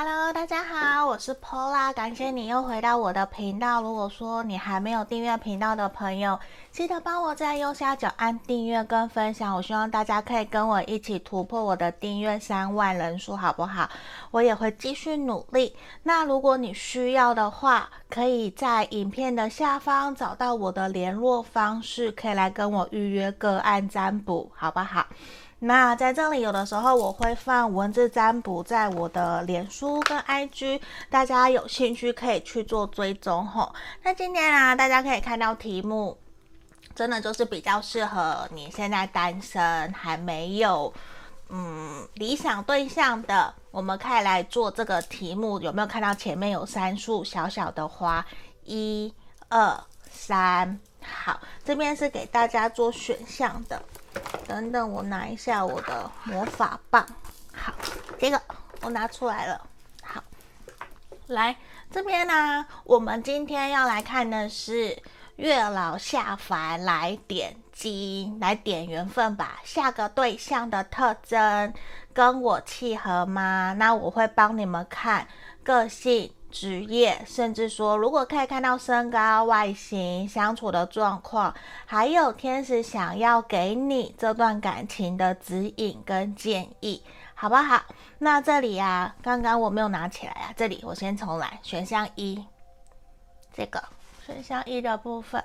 Hello，大家好，我是 Pola，感谢你又回到我的频道。如果说你还没有订阅频道的朋友，记得帮我在右下角按订阅跟分享。我希望大家可以跟我一起突破我的订阅三万人数，好不好？我也会继续努力。那如果你需要的话，可以在影片的下方找到我的联络方式，可以来跟我预约个案占卜，好不好？那在这里，有的时候我会放文字占卜在我的脸书跟 IG，大家有兴趣可以去做追踪吼。那今天啊，大家可以看到题目，真的就是比较适合你现在单身还没有嗯理想对象的，我们可以来做这个题目。有没有看到前面有三束小小的花？一、二、三，好，这边是给大家做选项的。等等，我拿一下我的魔法棒。好，这个我拿出来了。好，来这边呢，我们今天要来看的是月老下凡来点击，来点缘分吧。下个对象的特征跟我契合吗？那我会帮你们看个性。职业，甚至说，如果可以看到身高、外形、相处的状况，还有天使想要给你这段感情的指引跟建议，好不好？那这里啊，刚刚我没有拿起来啊，这里我先重来。选项一，这个选项一的部分，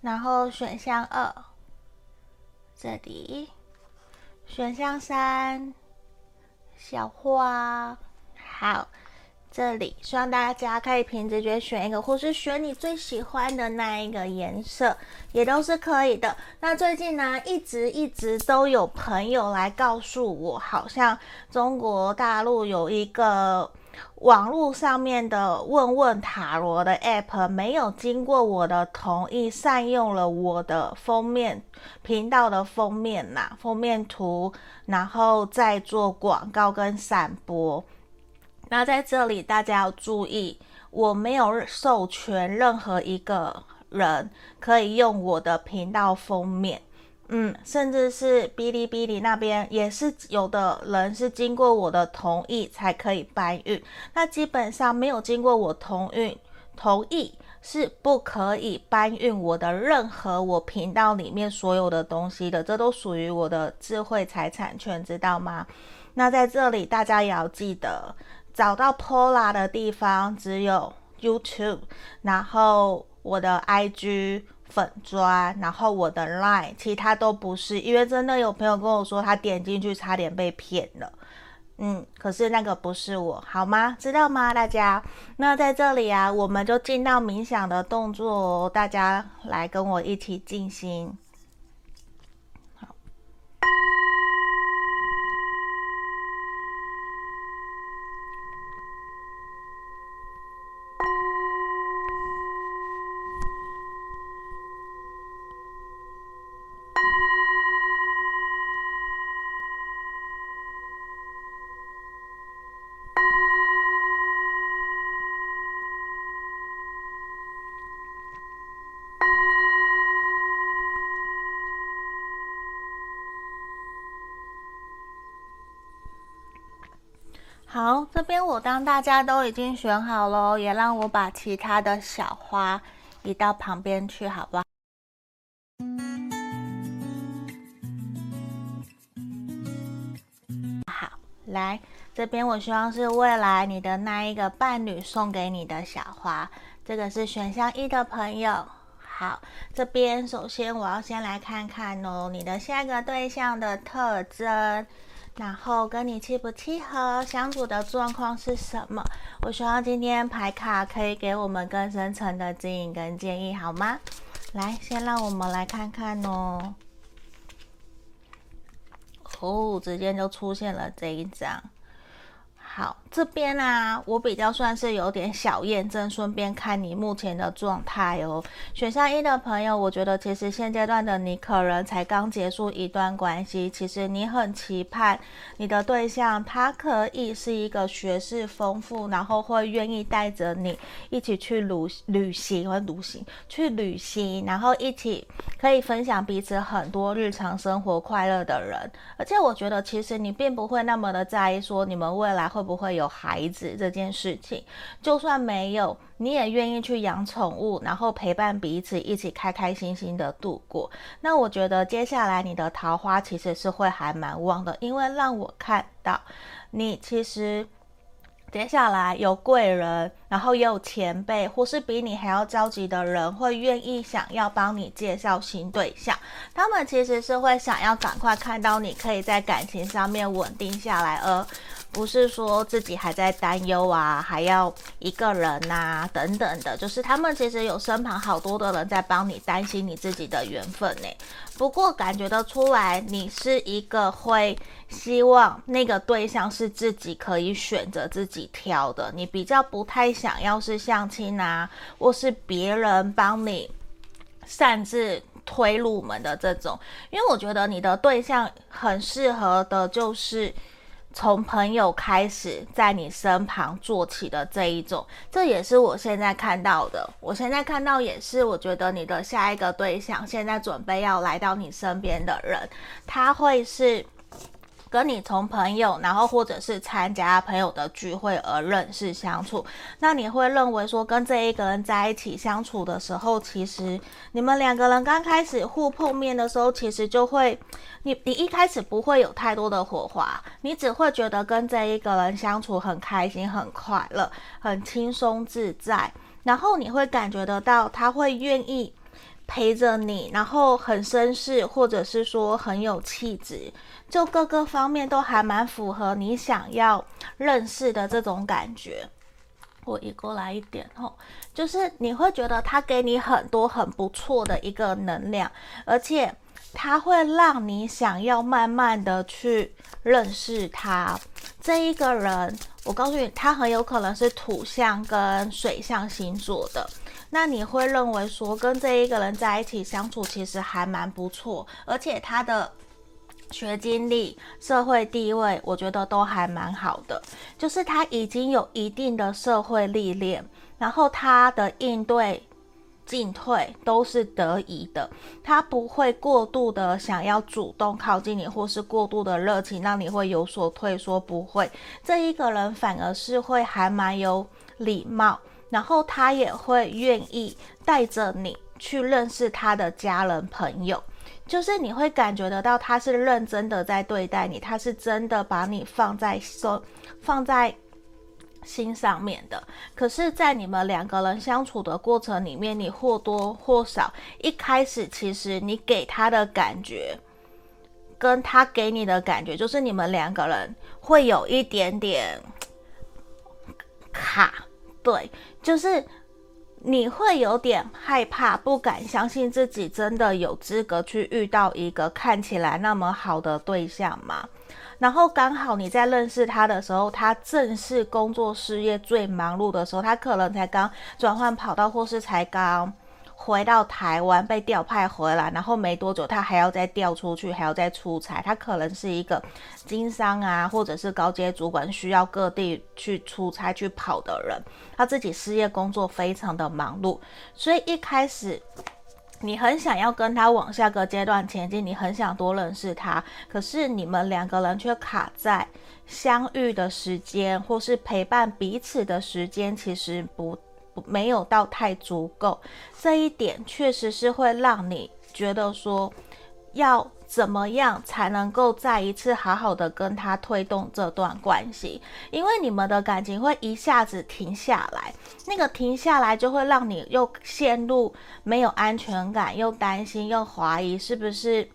然后选项二，这里，选项三，小花，好。这里希望大家可以凭直觉选一个，或是选你最喜欢的那一个颜色，也都是可以的。那最近呢，一直一直都有朋友来告诉我，好像中国大陆有一个网络上面的问问塔罗的 app，没有经过我的同意，善用了我的封面频道的封面呐、封面图，然后再做广告跟散播。那在这里，大家要注意，我没有授权任何一个人可以用我的频道封面，嗯，甚至是哔哩哔哩那边也是有的人是经过我的同意才可以搬运，那基本上没有经过我同意同意是不可以搬运我的任何我频道里面所有的东西的，这都属于我的智慧财产权，知道吗？那在这里大家也要记得。找到 Pola 的地方只有 YouTube，然后我的 IG 粉砖，然后我的 Line，其他都不是。因为真的有朋友跟我说，他点进去差点被骗了。嗯，可是那个不是我，好吗？知道吗，大家？那在这里啊，我们就进到冥想的动作哦，大家来跟我一起进行。边我当大家都已经选好了，也让我把其他的小花移到旁边去，好不好？好，来这边，我希望是未来你的那一个伴侣送给你的小花，这个是选项一的朋友。好，这边首先我要先来看看哦，你的下一个对象的特征。然后跟你契不契合，相处的状况是什么？我希望今天牌卡可以给我们更深层的指引跟建议，好吗？来，先让我们来看看哦。哦，直接就出现了这一张。好，这边啊，我比较算是有点小验证，顺便看你目前的状态哦。选项一的朋友，我觉得其实现阶段的你可能才刚结束一段关系，其实你很期盼你的对象他可以是一个学识丰富，然后会愿意带着你一起去旅旅行或旅行去旅行，然后一起可以分享彼此很多日常生活快乐的人。而且我觉得其实你并不会那么的在意说你们未来会。会不会有孩子这件事情。就算没有，你也愿意去养宠物，然后陪伴彼此，一起开开心心的度过。那我觉得接下来你的桃花其实是会还蛮旺的，因为让我看到你其实。接下来有贵人，然后也有前辈，或是比你还要着急的人，会愿意想要帮你介绍新对象。他们其实是会想要赶快看到你可以在感情上面稳定下来，而不是说自己还在担忧啊，还要一个人呐、啊、等等的。就是他们其实有身旁好多的人在帮你担心你自己的缘分呢。不过感觉得出来，你是一个会希望那个对象是自己可以选择、自己挑的。你比较不太想要是相亲啊，或是别人帮你擅自推入门的这种。因为我觉得你的对象很适合的，就是。从朋友开始在你身旁做起的这一种，这也是我现在看到的。我现在看到也是，我觉得你的下一个对象现在准备要来到你身边的人，他会是。跟你从朋友，然后或者是参加朋友的聚会而认识相处，那你会认为说跟这一个人在一起相处的时候，其实你们两个人刚开始互碰面的时候，其实就会，你你一开始不会有太多的火花，你只会觉得跟这一个人相处很开心、很快乐、很轻松自在，然后你会感觉得到他会愿意。陪着你，然后很绅士，或者是说很有气质，就各个方面都还蛮符合你想要认识的这种感觉。我移过来一点吼，就是你会觉得他给你很多很不错的一个能量，而且他会让你想要慢慢的去认识他。这一个人，我告诉你，他很有可能是土象跟水象星座的。那你会认为说跟这一个人在一起相处其实还蛮不错，而且他的学经历、社会地位，我觉得都还蛮好的。就是他已经有一定的社会历练，然后他的应对进退都是得宜的，他不会过度的想要主动靠近你，或是过度的热情让你会有所退缩，不会。这一个人反而是会还蛮有礼貌。然后他也会愿意带着你去认识他的家人朋友，就是你会感觉得到他是认真的在对待你，他是真的把你放在手放在心上面的。可是，在你们两个人相处的过程里面，你或多或少一开始其实你给他的感觉，跟他给你的感觉，就是你们两个人会有一点点卡。对，就是你会有点害怕，不敢相信自己真的有资格去遇到一个看起来那么好的对象吗？然后刚好你在认识他的时候，他正是工作事业最忙碌的时候，他可能才刚转换跑道，或是才刚。回到台湾被调派回来，然后没多久他还要再调出去，还要再出差。他可能是一个经商啊，或者是高阶主管，需要各地去出差去跑的人。他自己事业工作非常的忙碌，所以一开始你很想要跟他往下个阶段前进，你很想多认识他，可是你们两个人却卡在相遇的时间，或是陪伴彼此的时间，其实不。没有到太足够，这一点确实是会让你觉得说，要怎么样才能够再一次好好的跟他推动这段关系？因为你们的感情会一下子停下来，那个停下来就会让你又陷入没有安全感，又担心，又怀疑，是不是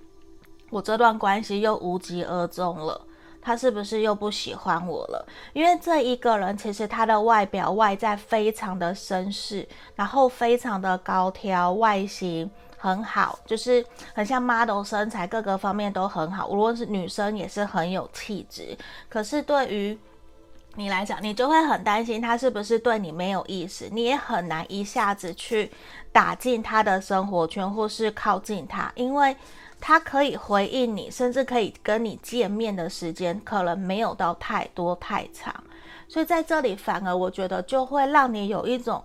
我这段关系又无疾而终了？他是不是又不喜欢我了？因为这一个人其实他的外表外在非常的绅士，然后非常的高挑，外形很好，就是很像 model 身材，各个方面都很好。无论是女生也是很有气质。可是对于你来讲，你就会很担心他是不是对你没有意思，你也很难一下子去打进他的生活圈或是靠近他，因为。他可以回应你，甚至可以跟你见面的时间，可能没有到太多太长，所以在这里反而我觉得就会让你有一种，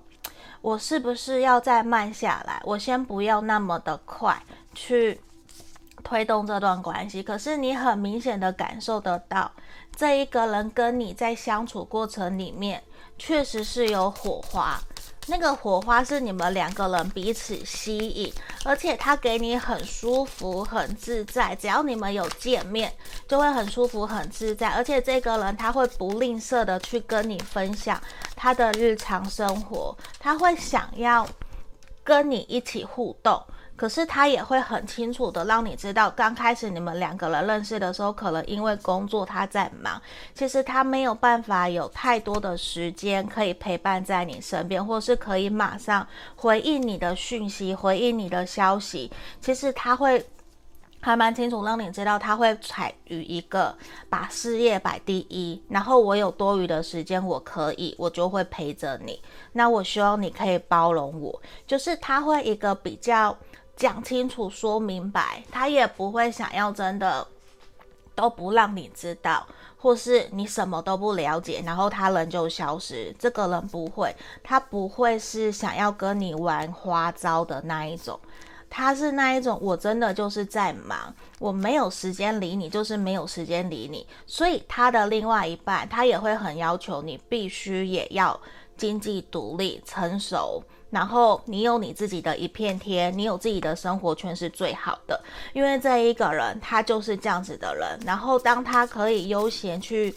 我是不是要再慢下来？我先不要那么的快去推动这段关系。可是你很明显的感受得到，这一个人跟你在相处过程里面，确实是有火花。那个火花是你们两个人彼此吸引，而且他给你很舒服、很自在。只要你们有见面，就会很舒服、很自在。而且这个人他会不吝啬的去跟你分享他的日常生活，他会想要跟你一起互动。可是他也会很清楚的让你知道，刚开始你们两个人认识的时候，可能因为工作他在忙，其实他没有办法有太多的时间可以陪伴在你身边，或是可以马上回应你的讯息、回应你的消息。其实他会还蛮清楚让你知道，他会采于一个把事业摆第一，然后我有多余的时间，我可以，我就会陪着你。那我希望你可以包容我，就是他会一个比较。讲清楚，说明白，他也不会想要真的都不让你知道，或是你什么都不了解，然后他人就消失。这个人不会，他不会是想要跟你玩花招的那一种，他是那一种，我真的就是在忙，我没有时间理你，就是没有时间理你。所以他的另外一半，他也会很要求你必须也要经济独立、成熟。然后你有你自己的一片天，你有自己的生活圈是最好的，因为这一个人他就是这样子的人。然后当他可以悠闲去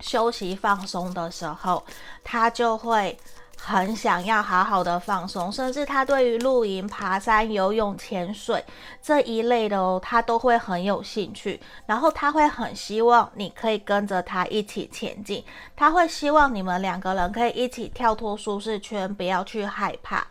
休息放松的时候，他就会。很想要好好的放松，甚至他对于露营、爬山、游泳、潜水这一类的哦，他都会很有兴趣。然后他会很希望你可以跟着他一起前进，他会希望你们两个人可以一起跳脱舒适圈，不要去害怕，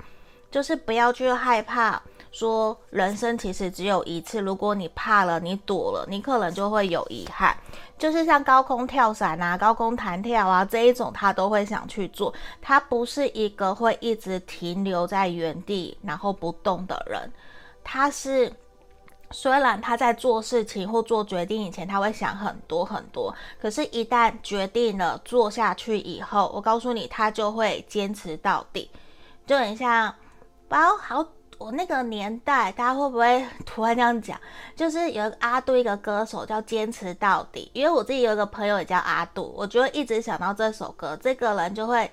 就是不要去害怕。说人生其实只有一次，如果你怕了，你躲了，你可能就会有遗憾。就是像高空跳伞啊、高空弹跳啊这一种，他都会想去做。他不是一个会一直停留在原地然后不动的人。他是虽然他在做事情或做决定以前，他会想很多很多，可是，一旦决定了做下去以后，我告诉你，他就会坚持到底。就很像包好。我那个年代，大家会不会突然这样讲？就是有个阿杜，一个歌手叫坚持到底。因为我自己有一个朋友也叫阿杜，我就会一直想到这首歌。这个人就会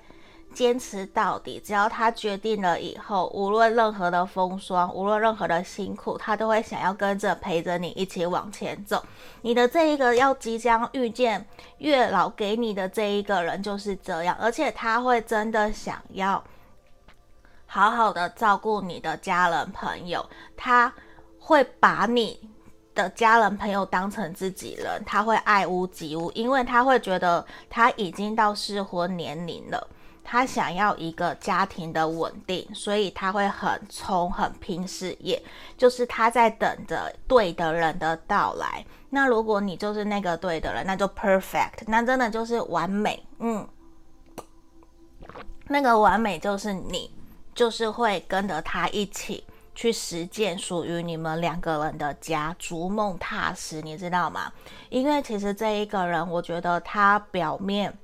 坚持到底，只要他决定了以后，无论任何的风霜，无论任何的辛苦，他都会想要跟着陪着你一起往前走。你的这一个要即将遇见月老给你的这一个人就是这样，而且他会真的想要。好好的照顾你的家人朋友，他会把你的家人朋友当成自己人，他会爱屋及乌，因为他会觉得他已经到适婚年龄了，他想要一个家庭的稳定，所以他会很冲、很拼事业，就是他在等着对的人的到来。那如果你就是那个对的人，那就 perfect，那真的就是完美，嗯，那个完美就是你。就是会跟着他一起去实践属于你们两个人的家，逐梦踏实，你知道吗？因为其实这一个人，我觉得他表面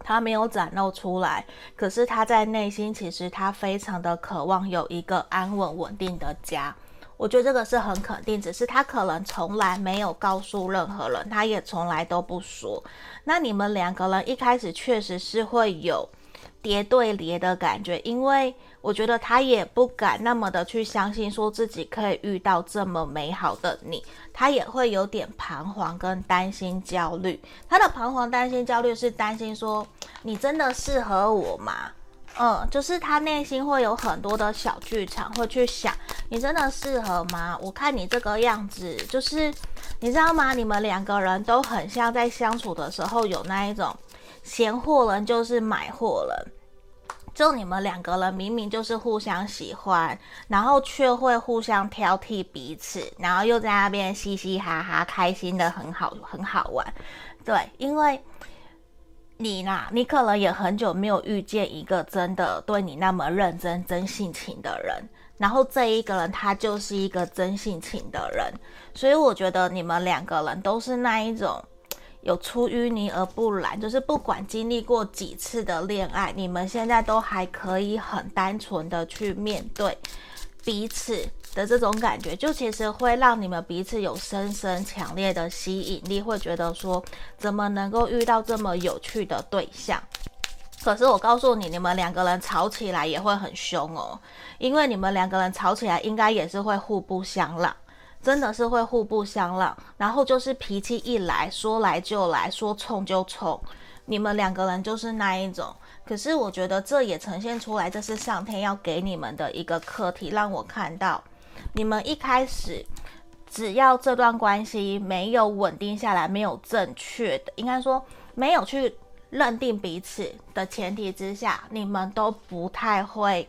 他没有展露出来，可是他在内心其实他非常的渴望有一个安稳稳定的家。我觉得这个是很肯定，只是他可能从来没有告诉任何人，他也从来都不说。那你们两个人一开始确实是会有叠对叠的感觉，因为。我觉得他也不敢那么的去相信，说自己可以遇到这么美好的你，他也会有点彷徨跟担心、焦虑。他的彷徨、担心、焦虑是担心说，你真的适合我吗？嗯，就是他内心会有很多的小剧场，会去想，你真的适合吗？我看你这个样子，就是你知道吗？你们两个人都很像在相处的时候有那一种嫌货人就是买货人。就你们两个人明明就是互相喜欢，然后却会互相挑剔彼此，然后又在那边嘻嘻哈哈，开心的很好，很好玩。对，因为你啦，你可能也很久没有遇见一个真的对你那么认真、真性情的人，然后这一个人他就是一个真性情的人，所以我觉得你们两个人都是那一种。有出淤泥而不染，就是不管经历过几次的恋爱，你们现在都还可以很单纯的去面对彼此，的这种感觉，就其实会让你们彼此有深深强烈的吸引力，会觉得说怎么能够遇到这么有趣的对象。可是我告诉你，你们两个人吵起来也会很凶哦，因为你们两个人吵起来应该也是会互不相让，真的是会互不相让。然后就是脾气一来，说来就来，说冲就冲，你们两个人就是那一种。可是我觉得这也呈现出来，这是上天要给你们的一个课题，让我看到。你们一开始，只要这段关系没有稳定下来，没有正确的，应该说没有去认定彼此的前提之下，你们都不太会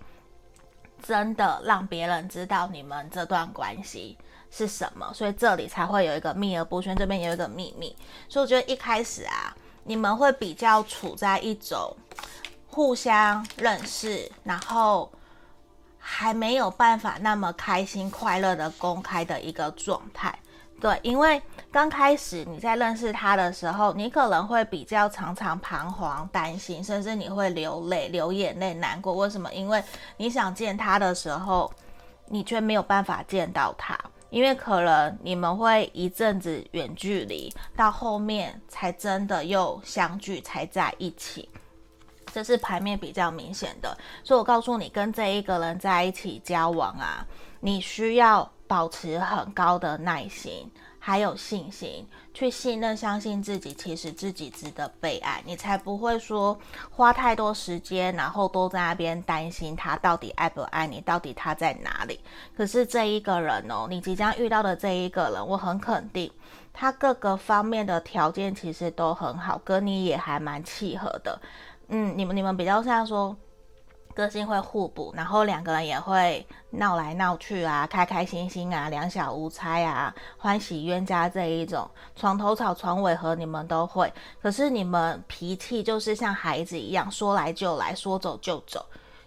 真的让别人知道你们这段关系是什么，所以这里才会有一个秘而不宣，这边有一个秘密。所以我觉得一开始啊，你们会比较处在一种互相认识，然后。还没有办法那么开心快乐的公开的一个状态，对，因为刚开始你在认识他的时候，你可能会比较常常彷徨、担心，甚至你会流泪、流眼泪、难过。为什么？因为你想见他的时候，你却没有办法见到他，因为可能你们会一阵子远距离，到后面才真的又相聚，才在一起。这是牌面比较明显的，所以我告诉你，跟这一个人在一起交往啊，你需要保持很高的耐心，还有信心，去信任、相信自己，其实自己值得被爱，你才不会说花太多时间，然后都在那边担心他到底爱不爱你，到底他在哪里。可是这一个人哦，你即将遇到的这一个人，我很肯定，他各个方面的条件其实都很好，跟你也还蛮契合的。嗯，你们你们比较像说个性会互补，然后两个人也会闹来闹去啊，开开心心啊，两小无猜啊，欢喜冤家这一种，床头吵床尾和你们都会。可是你们脾气就是像孩子一样，说来就来，说走就走，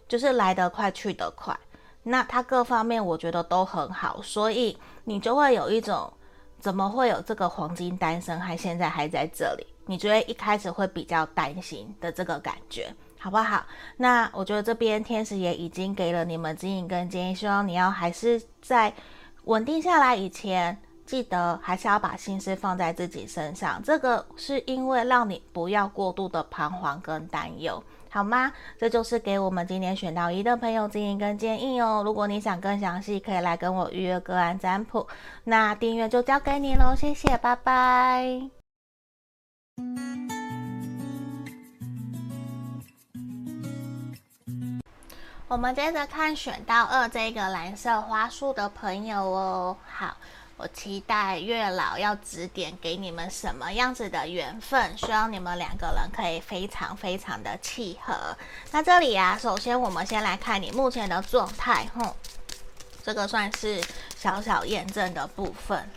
就是来得快去得快。那他各方面我觉得都很好，所以你就会有一种怎么会有这个黄金单身还现在还在这里？你觉得一开始会比较担心的这个感觉，好不好？那我觉得这边天使也已经给了你们指引跟建议，希望你要还是在稳定下来以前，记得还是要把心思放在自己身上。这个是因为让你不要过度的彷徨跟担忧，好吗？这就是给我们今天选到一的朋友指引跟建议哦。如果你想更详细，可以来跟我预约个案占卜。那订阅就交给你喽，谢谢，拜拜。我们接着看选到二这个蓝色花束的朋友哦。好，我期待月老要指点给你们什么样子的缘分，希望你们两个人可以非常非常的契合。那这里啊，首先我们先来看你目前的状态，哼，这个算是小小验证的部分。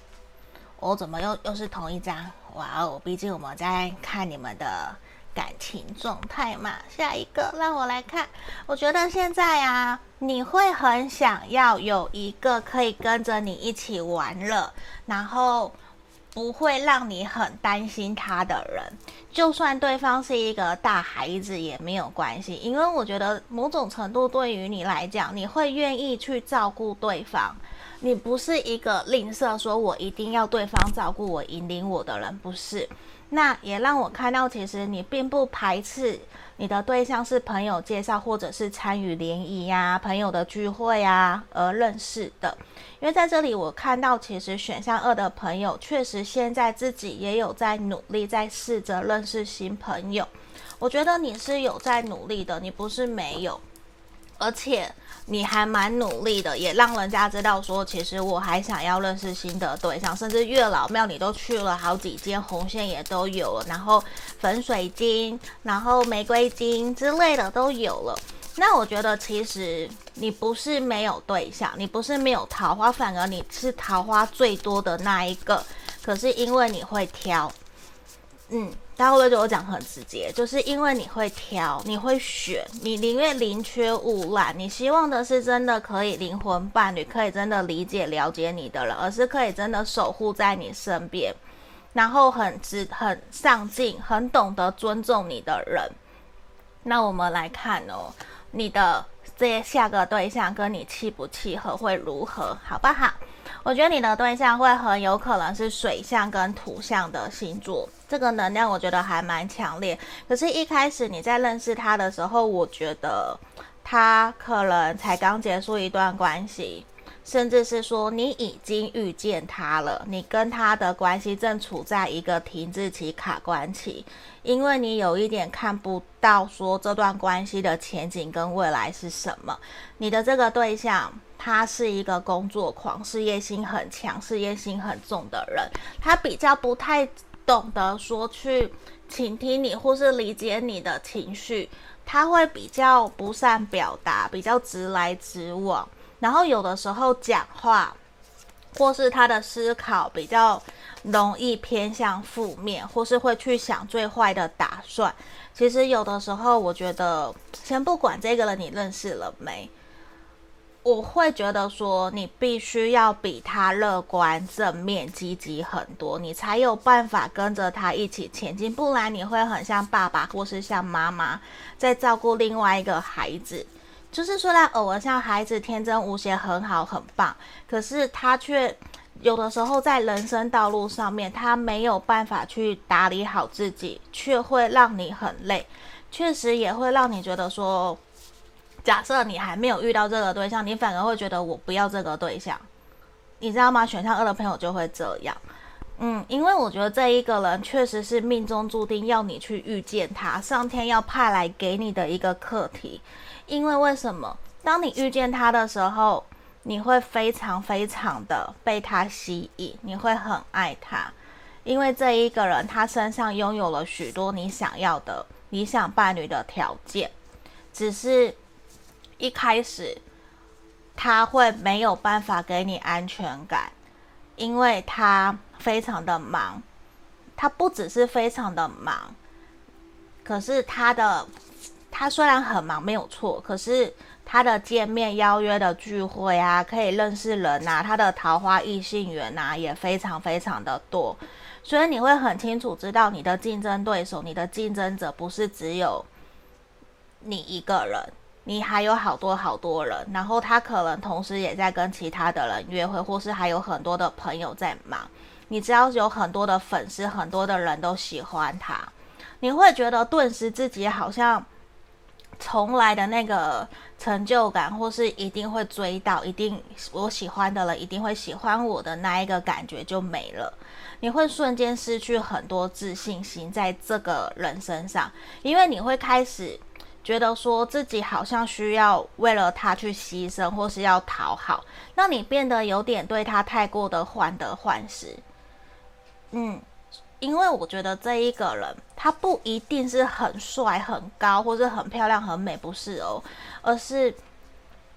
我、哦、怎么又又是同一张？哇哦，毕竟我们在看你们的感情状态嘛。下一个让我来看，我觉得现在啊，你会很想要有一个可以跟着你一起玩乐，然后不会让你很担心他的人。就算对方是一个大孩子也没有关系，因为我觉得某种程度对于你来讲，你会愿意去照顾对方。你不是一个吝啬，说我一定要对方照顾我、引领我的人，不是。那也让我看到，其实你并不排斥你的对象是朋友介绍，或者是参与联谊呀、朋友的聚会啊而认识的。因为在这里我看到，其实选项二的朋友确实现在自己也有在努力，在试着认识新朋友。我觉得你是有在努力的，你不是没有，而且。你还蛮努力的，也让人家知道说，其实我还想要认识新的对象，甚至月老庙你都去了好几间，红线也都有了，然后粉水晶，然后玫瑰金之类的都有了。那我觉得其实你不是没有对象，你不是没有桃花，反而你是桃花最多的那一个。可是因为你会挑，嗯。大家会不会觉得我讲很直接？就是因为你会挑，你会选，你宁愿宁缺毋滥。你希望的是真的可以灵魂伴侣，可以真的理解了解你的人，而是可以真的守护在你身边，然后很直、很上进、很懂得尊重你的人。那我们来看哦，你的这下个对象跟你契不契合，会如何，好不好？我觉得你的对象会很有可能是水象跟土象的星座，这个能量我觉得还蛮强烈。可是，一开始你在认识他的时候，我觉得他可能才刚结束一段关系。甚至是说你已经遇见他了，你跟他的关系正处在一个停滞期、卡关期，因为你有一点看不到说这段关系的前景跟未来是什么。你的这个对象，他是一个工作狂，事业心很强、事业心很重的人，他比较不太懂得说去倾听你或是理解你的情绪，他会比较不善表达，比较直来直往。然后有的时候讲话，或是他的思考比较容易偏向负面，或是会去想最坏的打算。其实有的时候，我觉得先不管这个人你认识了没，我会觉得说你必须要比他乐观、正面、积极很多，你才有办法跟着他一起前进。不然你会很像爸爸，或是像妈妈在照顾另外一个孩子。就是虽然偶尔像孩子天真无邪很好很棒，可是他却有的时候在人生道路上面，他没有办法去打理好自己，却会让你很累。确实也会让你觉得说，假设你还没有遇到这个对象，你反而会觉得我不要这个对象，你知道吗？选项二的朋友就会这样，嗯，因为我觉得这一个人确实是命中注定要你去遇见他，上天要派来给你的一个课题。因为为什么？当你遇见他的时候，你会非常非常的被他吸引，你会很爱他，因为这一个人他身上拥有了许多你想要的理想伴侣的条件，只是一开始他会没有办法给你安全感，因为他非常的忙，他不只是非常的忙，可是他的。他虽然很忙，没有错，可是他的见面邀约的聚会啊，可以认识人呐，他的桃花异性缘呐，也非常非常的多，所以你会很清楚知道你的竞争对手，你的竞争者不是只有你一个人，你还有好多好多人，然后他可能同时也在跟其他的人约会，或是还有很多的朋友在忙，你只要有很多的粉丝，很多的人都喜欢他，你会觉得顿时自己好像。从来的那个成就感，或是一定会追到，一定我喜欢的人一定会喜欢我的那一个感觉就没了。你会瞬间失去很多自信心在这个人身上，因为你会开始觉得说自己好像需要为了他去牺牲，或是要讨好，让你变得有点对他太过的患得患失。嗯。因为我觉得这一个人，他不一定是很帅、很高，或是很漂亮、很美，不是哦，而是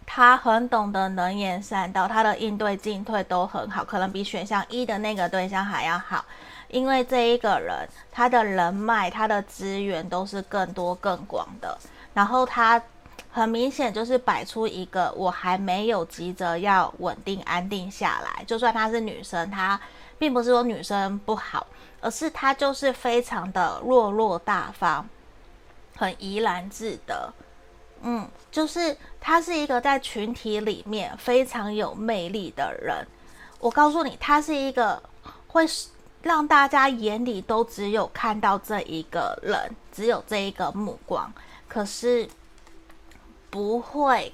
他很懂得能言善道，他的应对进退都很好，可能比选项一的那个对象还要好。因为这一个人，他的人脉、他的资源都是更多、更广的，然后他很明显就是摆出一个我还没有急着要稳定安定下来，就算她是女生，她并不是说女生不好。而是她就是非常的落落大方，很怡然自得，嗯，就是他是一个在群体里面非常有魅力的人。我告诉你，他是一个会让大家眼里都只有看到这一个人，只有这一个目光，可是不会，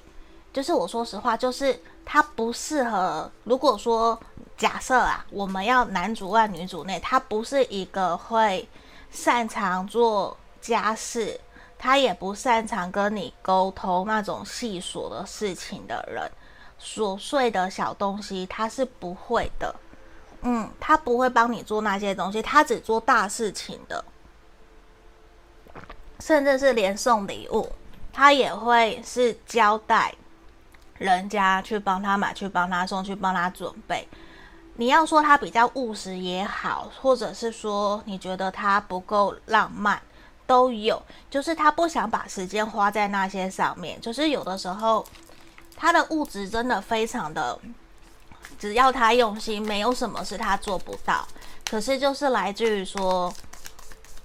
就是我说实话，就是他不适合。如果说。假设啊，我们要男主外女主内，他不是一个会擅长做家事，他也不擅长跟你沟通那种细琐的事情的人，琐碎的小东西他是不会的，嗯，他不会帮你做那些东西，他只做大事情的，甚至是连送礼物，他也会是交代人家去帮他买，去帮他送，去帮他准备。你要说他比较务实也好，或者是说你觉得他不够浪漫，都有。就是他不想把时间花在那些上面。就是有的时候，他的物质真的非常的，只要他用心，没有什么是他做不到。可是就是来自于说，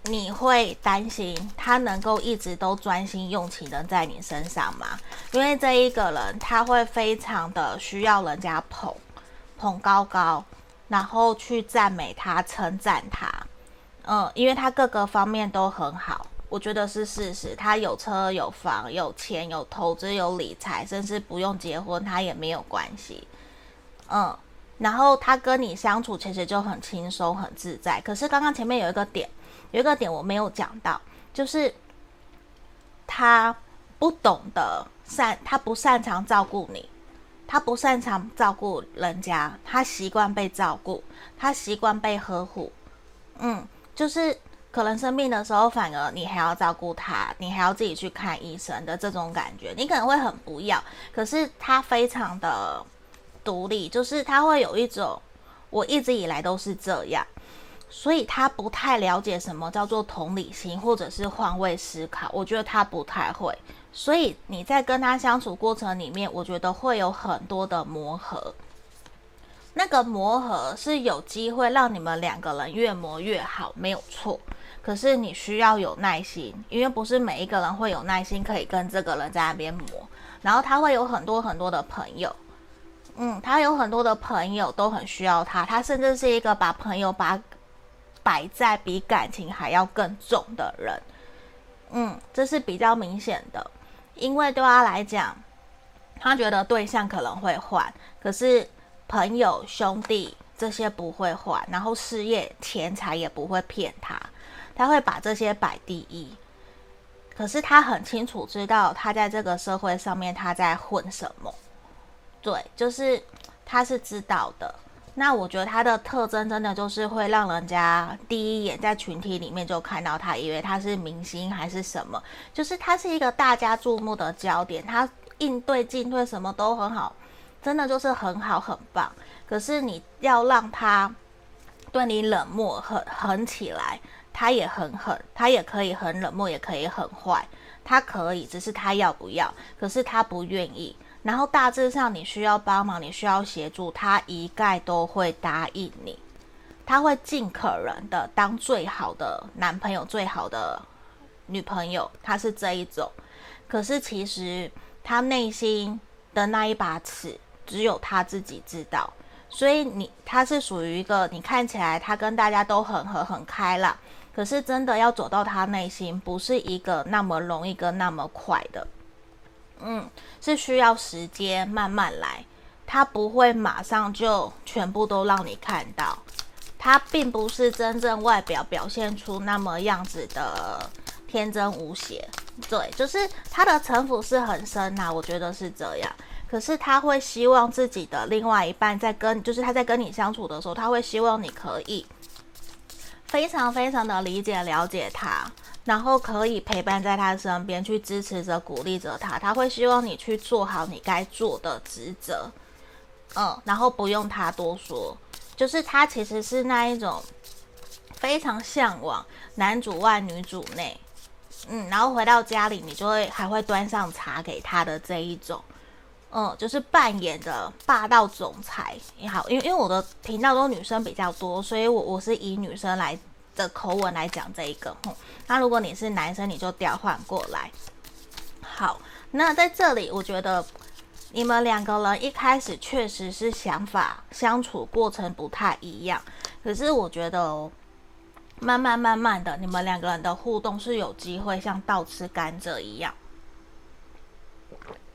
你会担心他能够一直都专心用情的在你身上吗？因为这一个人他会非常的需要人家捧，捧高高，然后去赞美他、称赞他。嗯，因为他各个方面都很好，我觉得是事实。他有车有房有钱有投资有理财，甚至不用结婚他也没有关系。嗯，然后他跟你相处其实就很轻松很自在。可是刚刚前面有一个点。有一个点我没有讲到，就是他不懂得擅，他不擅长照顾你，他不擅长照顾人家，他习惯被照顾，他习惯被呵护，嗯，就是可能生病的时候，反而你还要照顾他，你还要自己去看医生的这种感觉，你可能会很不要，可是他非常的独立，就是他会有一种，我一直以来都是这样。所以他不太了解什么叫做同理心，或者是换位思考。我觉得他不太会。所以你在跟他相处过程里面，我觉得会有很多的磨合。那个磨合是有机会让你们两个人越磨越好，没有错。可是你需要有耐心，因为不是每一个人会有耐心可以跟这个人在那边磨。然后他会有很多很多的朋友，嗯，他有很多的朋友都很需要他。他甚至是一个把朋友把。摆在比感情还要更重的人，嗯，这是比较明显的，因为对他来讲，他觉得对象可能会换，可是朋友、兄弟这些不会换，然后事业、钱财也不会骗他，他会把这些摆第一。可是他很清楚知道，他在这个社会上面他在混什么，对，就是他是知道的。那我觉得他的特征真的就是会让人家第一眼在群体里面就看到他，以为他是明星还是什么，就是他是一个大家注目的焦点，他应对进退什么都很好，真的就是很好很棒。可是你要让他对你冷漠狠狠起来，他也很狠，他也可以很冷漠，也可以很坏，他可以，只是他要不要，可是他不愿意。然后大致上，你需要帮忙，你需要协助，他一概都会答应你，他会尽可能的当最好的男朋友、最好的女朋友，他是这一种。可是其实他内心的那一把尺，只有他自己知道。所以你他是属于一个，你看起来他跟大家都很合、很开朗，可是真的要走到他内心，不是一个那么容易跟那么快的。嗯，是需要时间慢慢来，他不会马上就全部都让你看到，他并不是真正外表表现出那么样子的天真无邪，对，就是他的城府是很深呐、我觉得是这样。可是他会希望自己的另外一半在跟，就是他在跟你相处的时候，他会希望你可以非常非常的理解了解他。然后可以陪伴在他身边，去支持着、鼓励着他。他会希望你去做好你该做的职责，嗯，然后不用他多说。就是他其实是那一种非常向往男主外女主内，嗯，然后回到家里你就会还会端上茶给他的这一种，嗯，就是扮演的霸道总裁也好。因为因为我的频道都女生比较多，所以我我是以女生来。的口吻来讲这一个，哼那如果你是男生，你就调换过来。好，那在这里，我觉得你们两个人一开始确实是想法相处过程不太一样，可是我觉得哦，慢慢慢慢的，你们两个人的互动是有机会像倒吃甘蔗一样，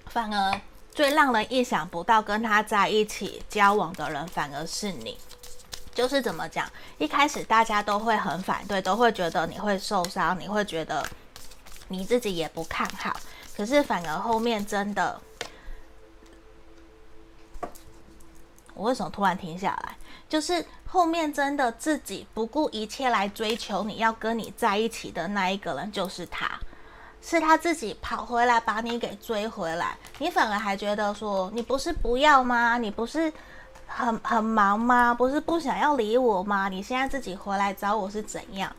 反而最让人意想不到跟他在一起交往的人，反而是你。就是怎么讲，一开始大家都会很反对，都会觉得你会受伤，你会觉得你自己也不看好。可是反而后面真的，我为什么突然停下来？就是后面真的自己不顾一切来追求你要跟你在一起的那一个人，就是他，是他自己跑回来把你给追回来，你反而还觉得说你不是不要吗？你不是？很很忙吗？不是不想要理我吗？你现在自己回来找我是怎样？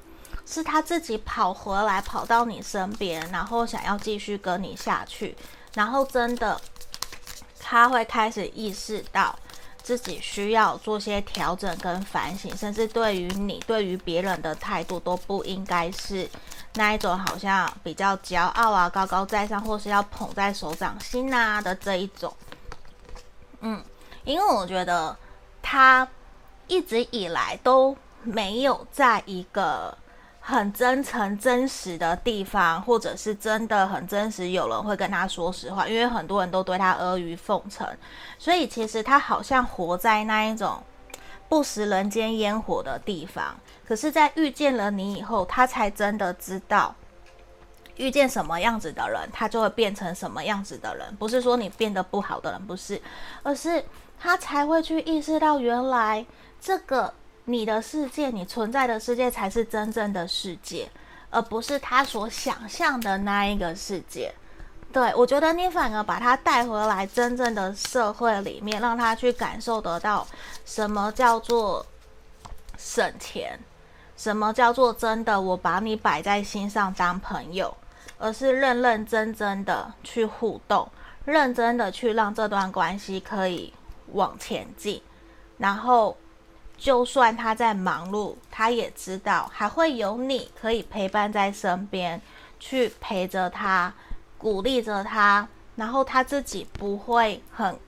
是他自己跑回来，跑到你身边，然后想要继续跟你下去，然后真的他会开始意识到自己需要做些调整跟反省，甚至对于你对于别人的态度都不应该是那一种好像比较骄傲啊、高高在上，或是要捧在手掌心啊的这一种。嗯，因为我觉得他一直以来都没有在一个。很真诚、真实的地方，或者是真的很真实，有人会跟他说实话，因为很多人都对他阿谀奉承，所以其实他好像活在那一种不食人间烟火的地方。可是，在遇见了你以后，他才真的知道，遇见什么样子的人，他就会变成什么样子的人。不是说你变得不好的人，不是，而是他才会去意识到，原来这个。你的世界，你存在的世界才是真正的世界，而不是他所想象的那一个世界。对，我觉得你反而把他带回来真正的社会里面，让他去感受得到什么叫做省钱，什么叫做真的我把你摆在心上当朋友，而是认认真真的去互动，认真的去让这段关系可以往前进，然后。就算他在忙碌，他也知道还会有你可以陪伴在身边，去陪着他，鼓励着他，然后他自己不会很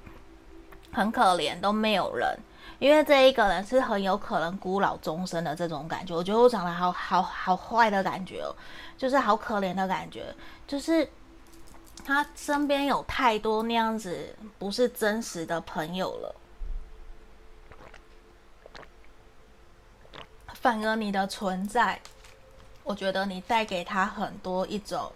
很可怜，都没有人，因为这一个人是很有可能孤老终生的这种感觉。我觉得我长得好好好坏的感觉哦，就是好可怜的感觉，就是他身边有太多那样子不是真实的朋友了。反而你的存在，我觉得你带给他很多一种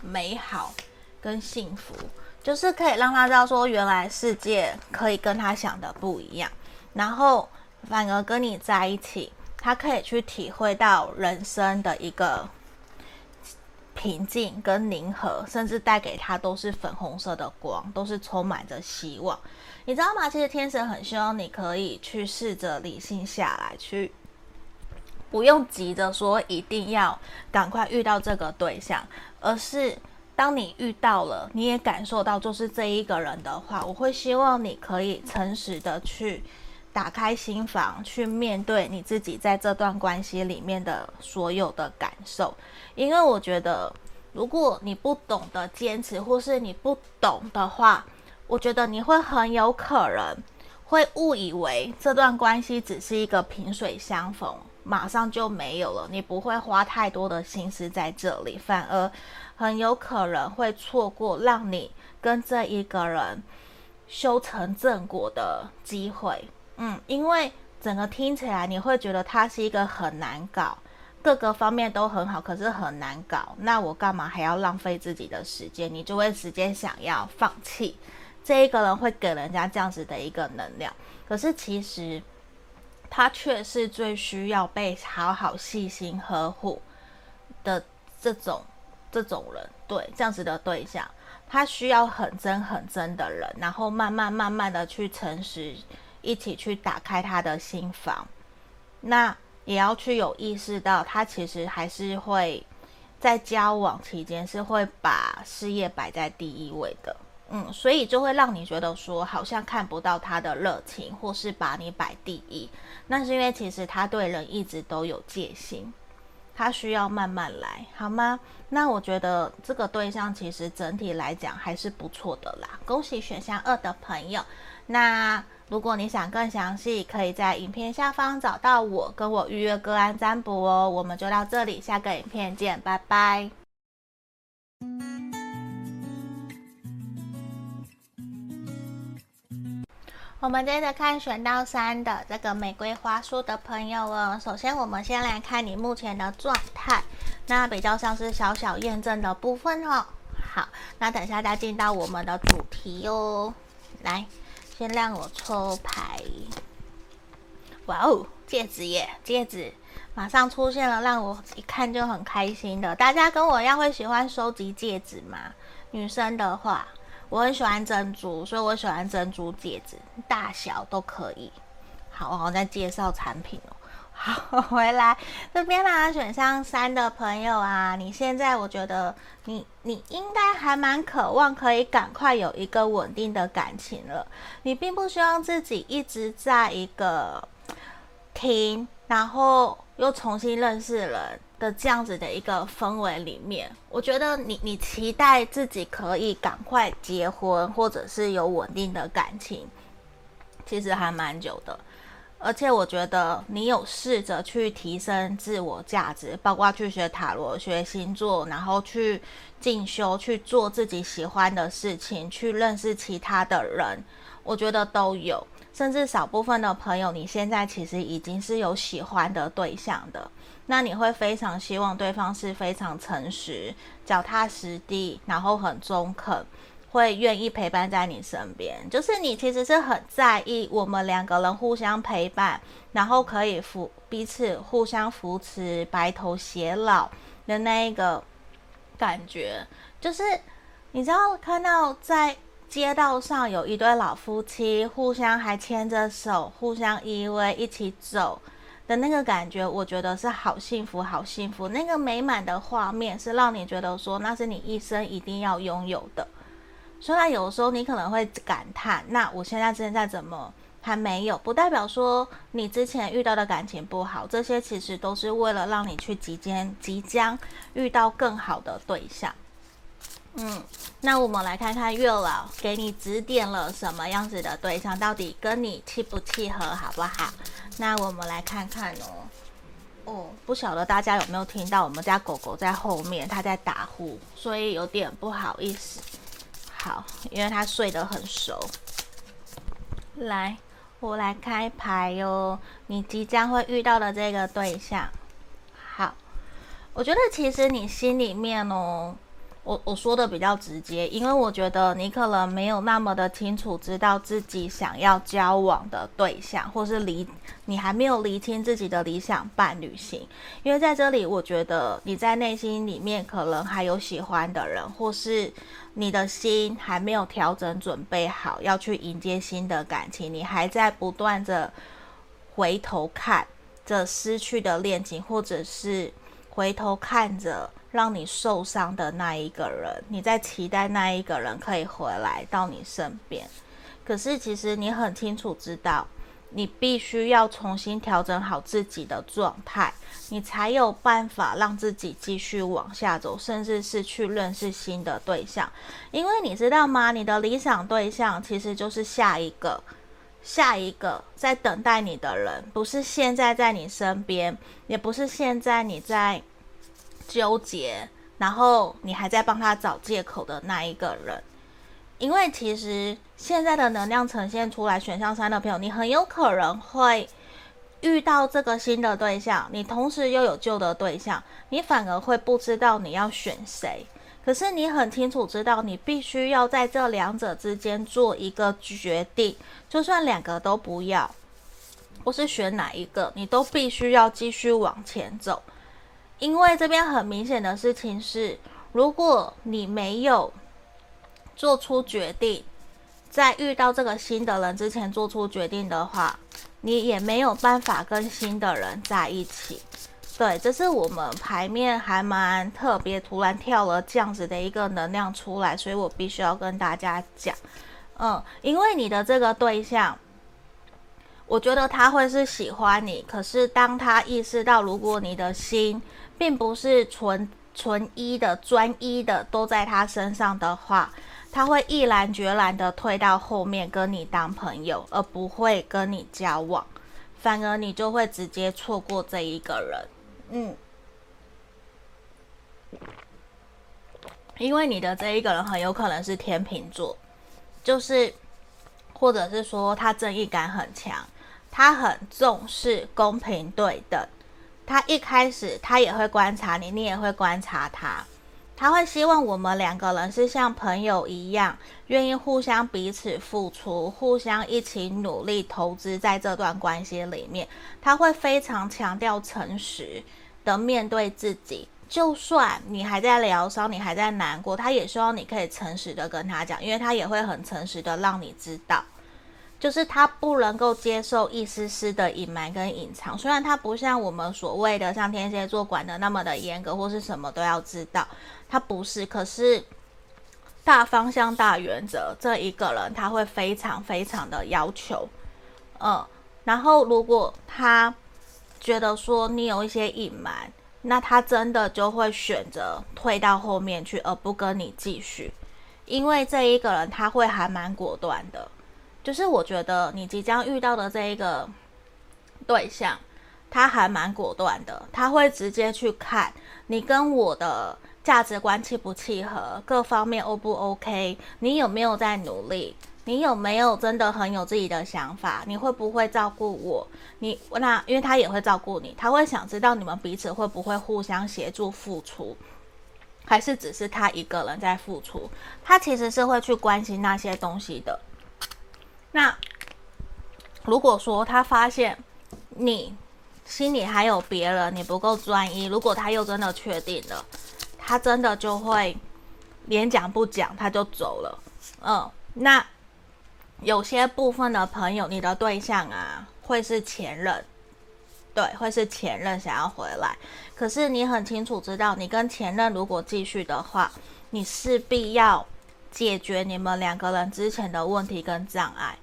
美好跟幸福，就是可以让他知道说，原来世界可以跟他想的不一样。然后反而跟你在一起，他可以去体会到人生的一个平静跟宁和，甚至带给他都是粉红色的光，都是充满着希望。你知道吗？其实天神很希望你可以去试着理性下来，去。不用急着说一定要赶快遇到这个对象，而是当你遇到了，你也感受到就是这一个人的话，我会希望你可以诚实的去打开心房，去面对你自己在这段关系里面的所有的感受。因为我觉得，如果你不懂得坚持，或是你不懂的话，我觉得你会很有可能会误以为这段关系只是一个萍水相逢。马上就没有了，你不会花太多的心思在这里，反而很有可能会错过让你跟这一个人修成正果的机会。嗯，因为整个听起来你会觉得他是一个很难搞，各个方面都很好，可是很难搞。那我干嘛还要浪费自己的时间？你就会直接想要放弃。这一个人会给人家这样子的一个能量，可是其实。他却是最需要被好好细心呵护的这种这种人，对，这样子的对象，他需要很真很真的人，然后慢慢慢慢的去诚实，一起去打开他的心房。那也要去有意识到，他其实还是会在交往期间是会把事业摆在第一位的。嗯，所以就会让你觉得说，好像看不到他的热情，或是把你摆第一。那是因为其实他对人一直都有戒心，他需要慢慢来，好吗？那我觉得这个对象其实整体来讲还是不错的啦。恭喜选项二的朋友。那如果你想更详细，可以在影片下方找到我，跟我预约个案占卜哦。我们就到这里，下个影片见，拜拜。我们接着看选到三的这个玫瑰花束的朋友哦。首先，我们先来看你目前的状态，那比较像是小小验证的部分哦。好，那等下再进到我们的主题哦。来，先让我抽牌。哇哦，戒指耶，戒指马上出现了，让我一看就很开心的。大家跟我一样会喜欢收集戒指吗？女生的话。我很喜欢珍珠，所以我喜欢珍珠戒指，大小都可以。好，我在介绍产品哦。好，回来这边呢，选项三的朋友啊，你现在我觉得你你应该还蛮渴望可以赶快有一个稳定的感情了。你并不希望自己一直在一个停，然后又重新认识人的这样子的一个氛围里面。我觉得你你期待自己可以赶快结婚，或者是有稳定的感情，其实还蛮久的。而且我觉得你有试着去提升自我价值，包括去学塔罗、学星座，然后去进修、去做自己喜欢的事情，去认识其他的人，我觉得都有。甚至少部分的朋友，你现在其实已经是有喜欢的对象的，那你会非常希望对方是非常诚实、脚踏实地，然后很中肯。会愿意陪伴在你身边，就是你其实是很在意我们两个人互相陪伴，然后可以扶彼此互相扶持，白头偕老的那一个感觉。就是你知道看到在街道上有一对老夫妻互相还牵着手，互相依偎一起走的那个感觉，我觉得是好幸福，好幸福。那个美满的画面是让你觉得说那是你一生一定要拥有的。虽然有时候你可能会感叹，那我现在现在怎么还没有？不代表说你之前遇到的感情不好，这些其实都是为了让你去即将即将遇到更好的对象。嗯，那我们来看看月老给你指点了什么样子的对象，到底跟你契不契合，好不好？那我们来看看哦。哦，不晓得大家有没有听到我们家狗狗在后面，它在打呼，所以有点不好意思。好，因为他睡得很熟。来，我来开牌哟。你即将会遇到的这个对象，好，我觉得其实你心里面哦。我我说的比较直接，因为我觉得你可能没有那么的清楚知道自己想要交往的对象，或是理你还没有厘清自己的理想伴侣型。因为在这里，我觉得你在内心里面可能还有喜欢的人，或是你的心还没有调整准备好要去迎接新的感情，你还在不断的回头看着失去的恋情，或者是回头看着。让你受伤的那一个人，你在期待那一个人可以回来到你身边，可是其实你很清楚知道，你必须要重新调整好自己的状态，你才有办法让自己继续往下走，甚至是去认识新的对象。因为你知道吗？你的理想对象其实就是下一个，下一个在等待你的人，不是现在在你身边，也不是现在你在。纠结，然后你还在帮他找借口的那一个人，因为其实现在的能量呈现出来，选项三的朋友，你很有可能会遇到这个新的对象，你同时又有旧的对象，你反而会不知道你要选谁。可是你很清楚知道，你必须要在这两者之间做一个决定，就算两个都不要，或是选哪一个，你都必须要继续往前走。因为这边很明显的事情是，如果你没有做出决定，在遇到这个新的人之前做出决定的话，你也没有办法跟新的人在一起。对，这是我们牌面还蛮特别，突然跳了这样子的一个能量出来，所以我必须要跟大家讲，嗯，因为你的这个对象。我觉得他会是喜欢你，可是当他意识到，如果你的心并不是纯纯一的、专一的都在他身上的话，他会毅然决然的退到后面跟你当朋友，而不会跟你交往，反而你就会直接错过这一个人。嗯，因为你的这一个人很有可能是天秤座，就是或者是说他正义感很强。他很重视公平对等，他一开始他也会观察你，你也会观察他，他会希望我们两个人是像朋友一样，愿意互相彼此付出，互相一起努力投资在这段关系里面。他会非常强调诚实的面对自己，就算你还在疗伤，你还在难过，他也希望你可以诚实的跟他讲，因为他也会很诚实的让你知道。就是他不能够接受一丝丝的隐瞒跟隐藏。虽然他不像我们所谓的像天蝎座管的那么的严格，或是什么都要知道，他不是。可是大方向、大原则，这一个人他会非常非常的要求，嗯。然后如果他觉得说你有一些隐瞒，那他真的就会选择退到后面去，而不跟你继续。因为这一个人他会还蛮果断的，就是我觉得你即将遇到的这一个对象，他还蛮果断的，他会直接去看你跟我的价值观契不契合，各方面 O 不 OK，你有没有在努力，你有没有真的很有自己的想法，你会不会照顾我？你那因为他也会照顾你，他会想知道你们彼此会不会互相协助付出。还是只是他一个人在付出，他其实是会去关心那些东西的。那如果说他发现你心里还有别人，你不够专一，如果他又真的确定了，他真的就会连讲不讲，他就走了。嗯，那有些部分的朋友，你的对象啊，会是前任。对，会是前任想要回来，可是你很清楚知道，你跟前任如果继续的话，你势必要解决你们两个人之前的问题跟障碍，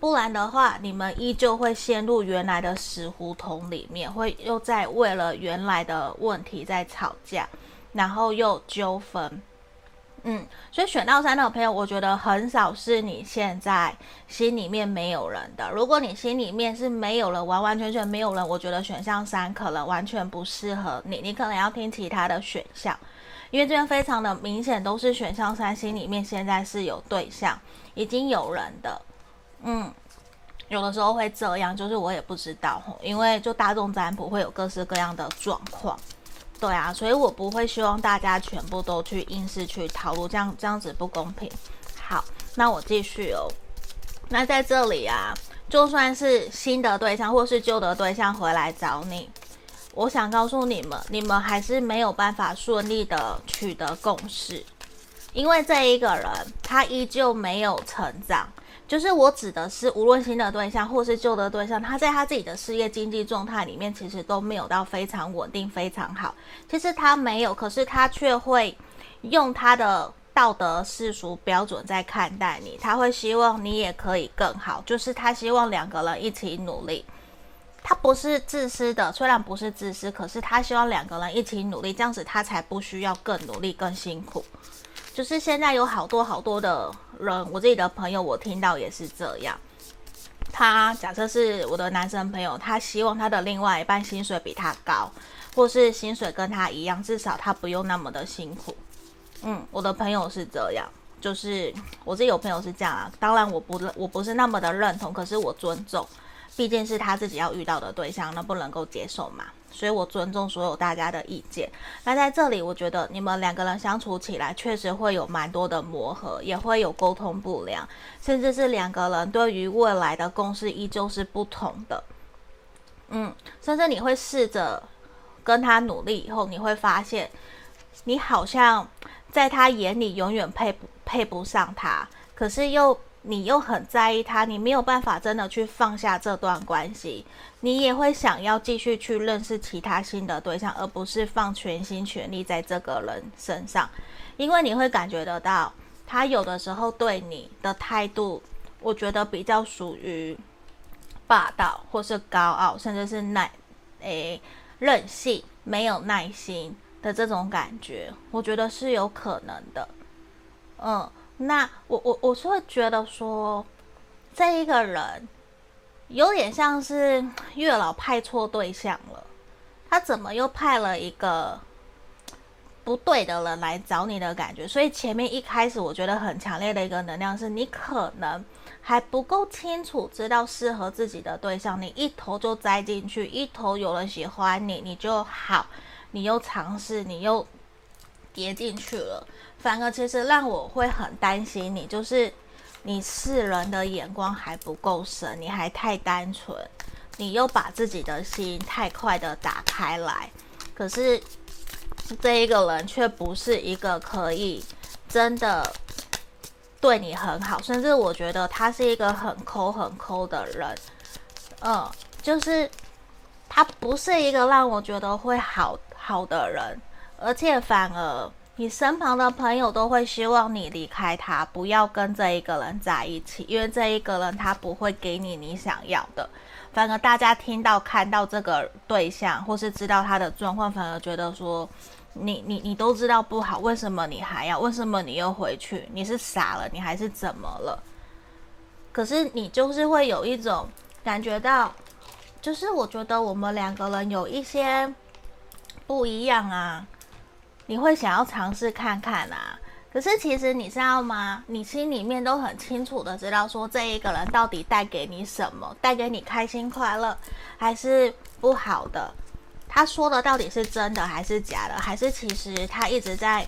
不然的话，你们依旧会陷入原来的死胡同里面，会又在为了原来的问题在吵架，然后又纠纷。嗯，所以选到三的朋友，我觉得很少是你现在心里面没有人的。如果你心里面是没有人，完完全全没有人，我觉得选项三可能完全不适合你，你可能要听其他的选项，因为这边非常的明显都是选项三心里面现在是有对象，已经有人的。嗯，有的时候会这样，就是我也不知道，因为就大众占卜会有各式各样的状况。对啊，所以我不会希望大家全部都去硬是去套路，这样这样子不公平。好，那我继续哦。那在这里啊，就算是新的对象或是旧的对象回来找你，我想告诉你们，你们还是没有办法顺利的取得共识，因为这一个人他依旧没有成长。就是我指的是，无论新的对象或是旧的对象，他在他自己的事业经济状态里面，其实都没有到非常稳定、非常好。其实他没有，可是他却会用他的道德世俗标准在看待你。他会希望你也可以更好，就是他希望两个人一起努力。他不是自私的，虽然不是自私，可是他希望两个人一起努力，这样子他才不需要更努力、更辛苦。就是现在有好多好多的人，我自己的朋友，我听到也是这样。他假设是我的男生朋友，他希望他的另外一半薪水比他高，或是薪水跟他一样，至少他不用那么的辛苦。嗯，我的朋友是这样，就是我自己有朋友是这样啊。当然我不我不是那么的认同，可是我尊重，毕竟是他自己要遇到的对象，那不能够接受嘛。所以我尊重所有大家的意见。那在这里，我觉得你们两个人相处起来确实会有蛮多的磨合，也会有沟通不良，甚至是两个人对于未来的共识依旧是不同的。嗯，甚至你会试着跟他努力以后，你会发现你好像在他眼里永远配不配不上他，可是又。你又很在意他，你没有办法真的去放下这段关系，你也会想要继续去认识其他新的对象，而不是放全心全力在这个人身上，因为你会感觉得到，他有的时候对你的态度，我觉得比较属于霸道，或是高傲，甚至是耐，诶，任性，没有耐心的这种感觉，我觉得是有可能的，嗯。那我我我是会觉得说，这一个人有点像是 月老派错对象了，他怎么又派了一个 不对的人来找你的感觉？所以前面一开始我觉得很强烈的一个能量是，你可能还不够清楚知道适合自己的对象，你一头就栽进去，一头有人喜欢你，你就好，你又尝试，你又跌进去了。反而其实让我会很担心你，就是你世人的眼光还不够深，你还太单纯，你又把自己的心太快的打开来，可是这一个人却不是一个可以真的对你很好，甚至我觉得他是一个很抠很抠的人，嗯，就是他不是一个让我觉得会好好的人，而且反而你身旁的朋友都会希望你离开他，不要跟这一个人在一起，因为这一个人他不会给你你想要的。反而大家听到看到这个对象，或是知道他的状况，反而觉得说。你你你都知道不好，为什么你还要？为什么你又回去？你是傻了？你还是怎么了？可是你就是会有一种感觉到，就是我觉得我们两个人有一些不一样啊，你会想要尝试看看啊。可是其实你知道吗？你心里面都很清楚的知道，说这一个人到底带给你什么？带给你开心快乐，还是不好的？他说的到底是真的还是假的？还是其实他一直在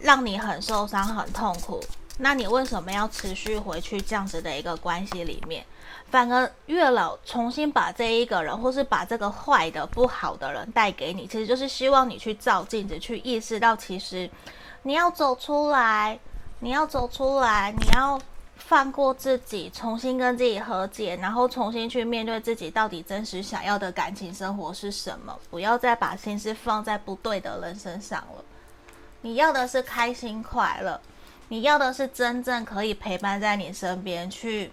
让你很受伤、很痛苦？那你为什么要持续回去这样子的一个关系里面？反而月老重新把这一个人，或是把这个坏的、不好的人带给你，其实就是希望你去照镜子，去意识到，其实你要走出来，你要走出来，你要。放过自己，重新跟自己和解，然后重新去面对自己到底真实想要的感情生活是什么。不要再把心思放在不对的人身上了。你要的是开心快乐，你要的是真正可以陪伴在你身边，去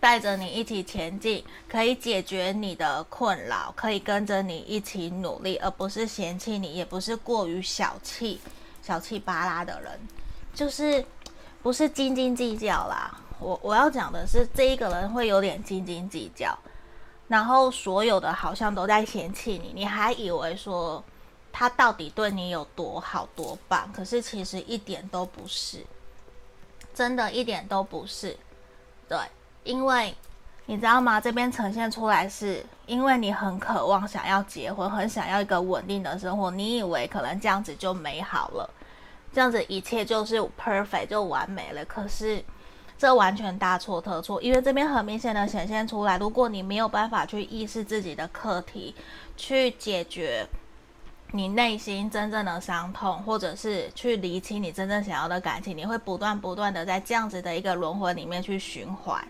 带着你一起前进，可以解决你的困扰，可以跟着你一起努力，而不是嫌弃你，也不是过于小气、小气巴拉的人，就是。不是斤斤计较啦，我我要讲的是这一个人会有点斤斤计较，然后所有的好像都在嫌弃你，你还以为说他到底对你有多好多棒，可是其实一点都不是，真的一点都不是，对，因为你知道吗？这边呈现出来是因为你很渴望想要结婚，很想要一个稳定的生活，你以为可能这样子就美好了。这样子一切就是 perfect 就完美了，可是这完全大错特错，因为这边很明显的显现出来，如果你没有办法去意识自己的课题，去解决你内心真正的伤痛，或者是去厘清你真正想要的感情，你会不断不断的在这样子的一个轮回里面去循环，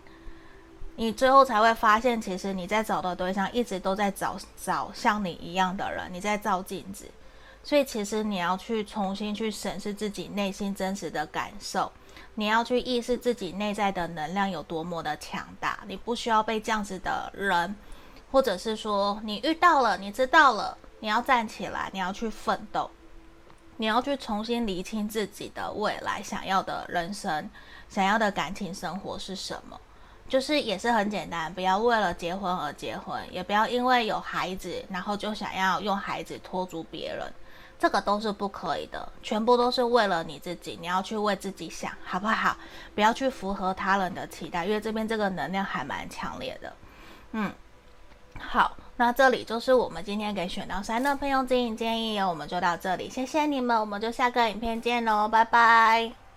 你最后才会发现，其实你在找的对象一直都在找找像你一样的人，你在照镜子。所以，其实你要去重新去审视自己内心真实的感受，你要去意识自己内在的能量有多么的强大。你不需要被这样子的人，或者是说你遇到了，你知道了，你要站起来，你要去奋斗，你要去重新厘清自己的未来想要的人生、想要的感情生活是什么。就是也是很简单，不要为了结婚而结婚，也不要因为有孩子，然后就想要用孩子拖住别人。这个都是不可以的，全部都是为了你自己，你要去为自己想，好不好？不要去符合他人的期待，因为这边这个能量还蛮强烈的。嗯，好，那这里就是我们今天给选到三的朋友指引建议，我们就到这里，谢谢你们，我们就下个影片见喽，拜拜。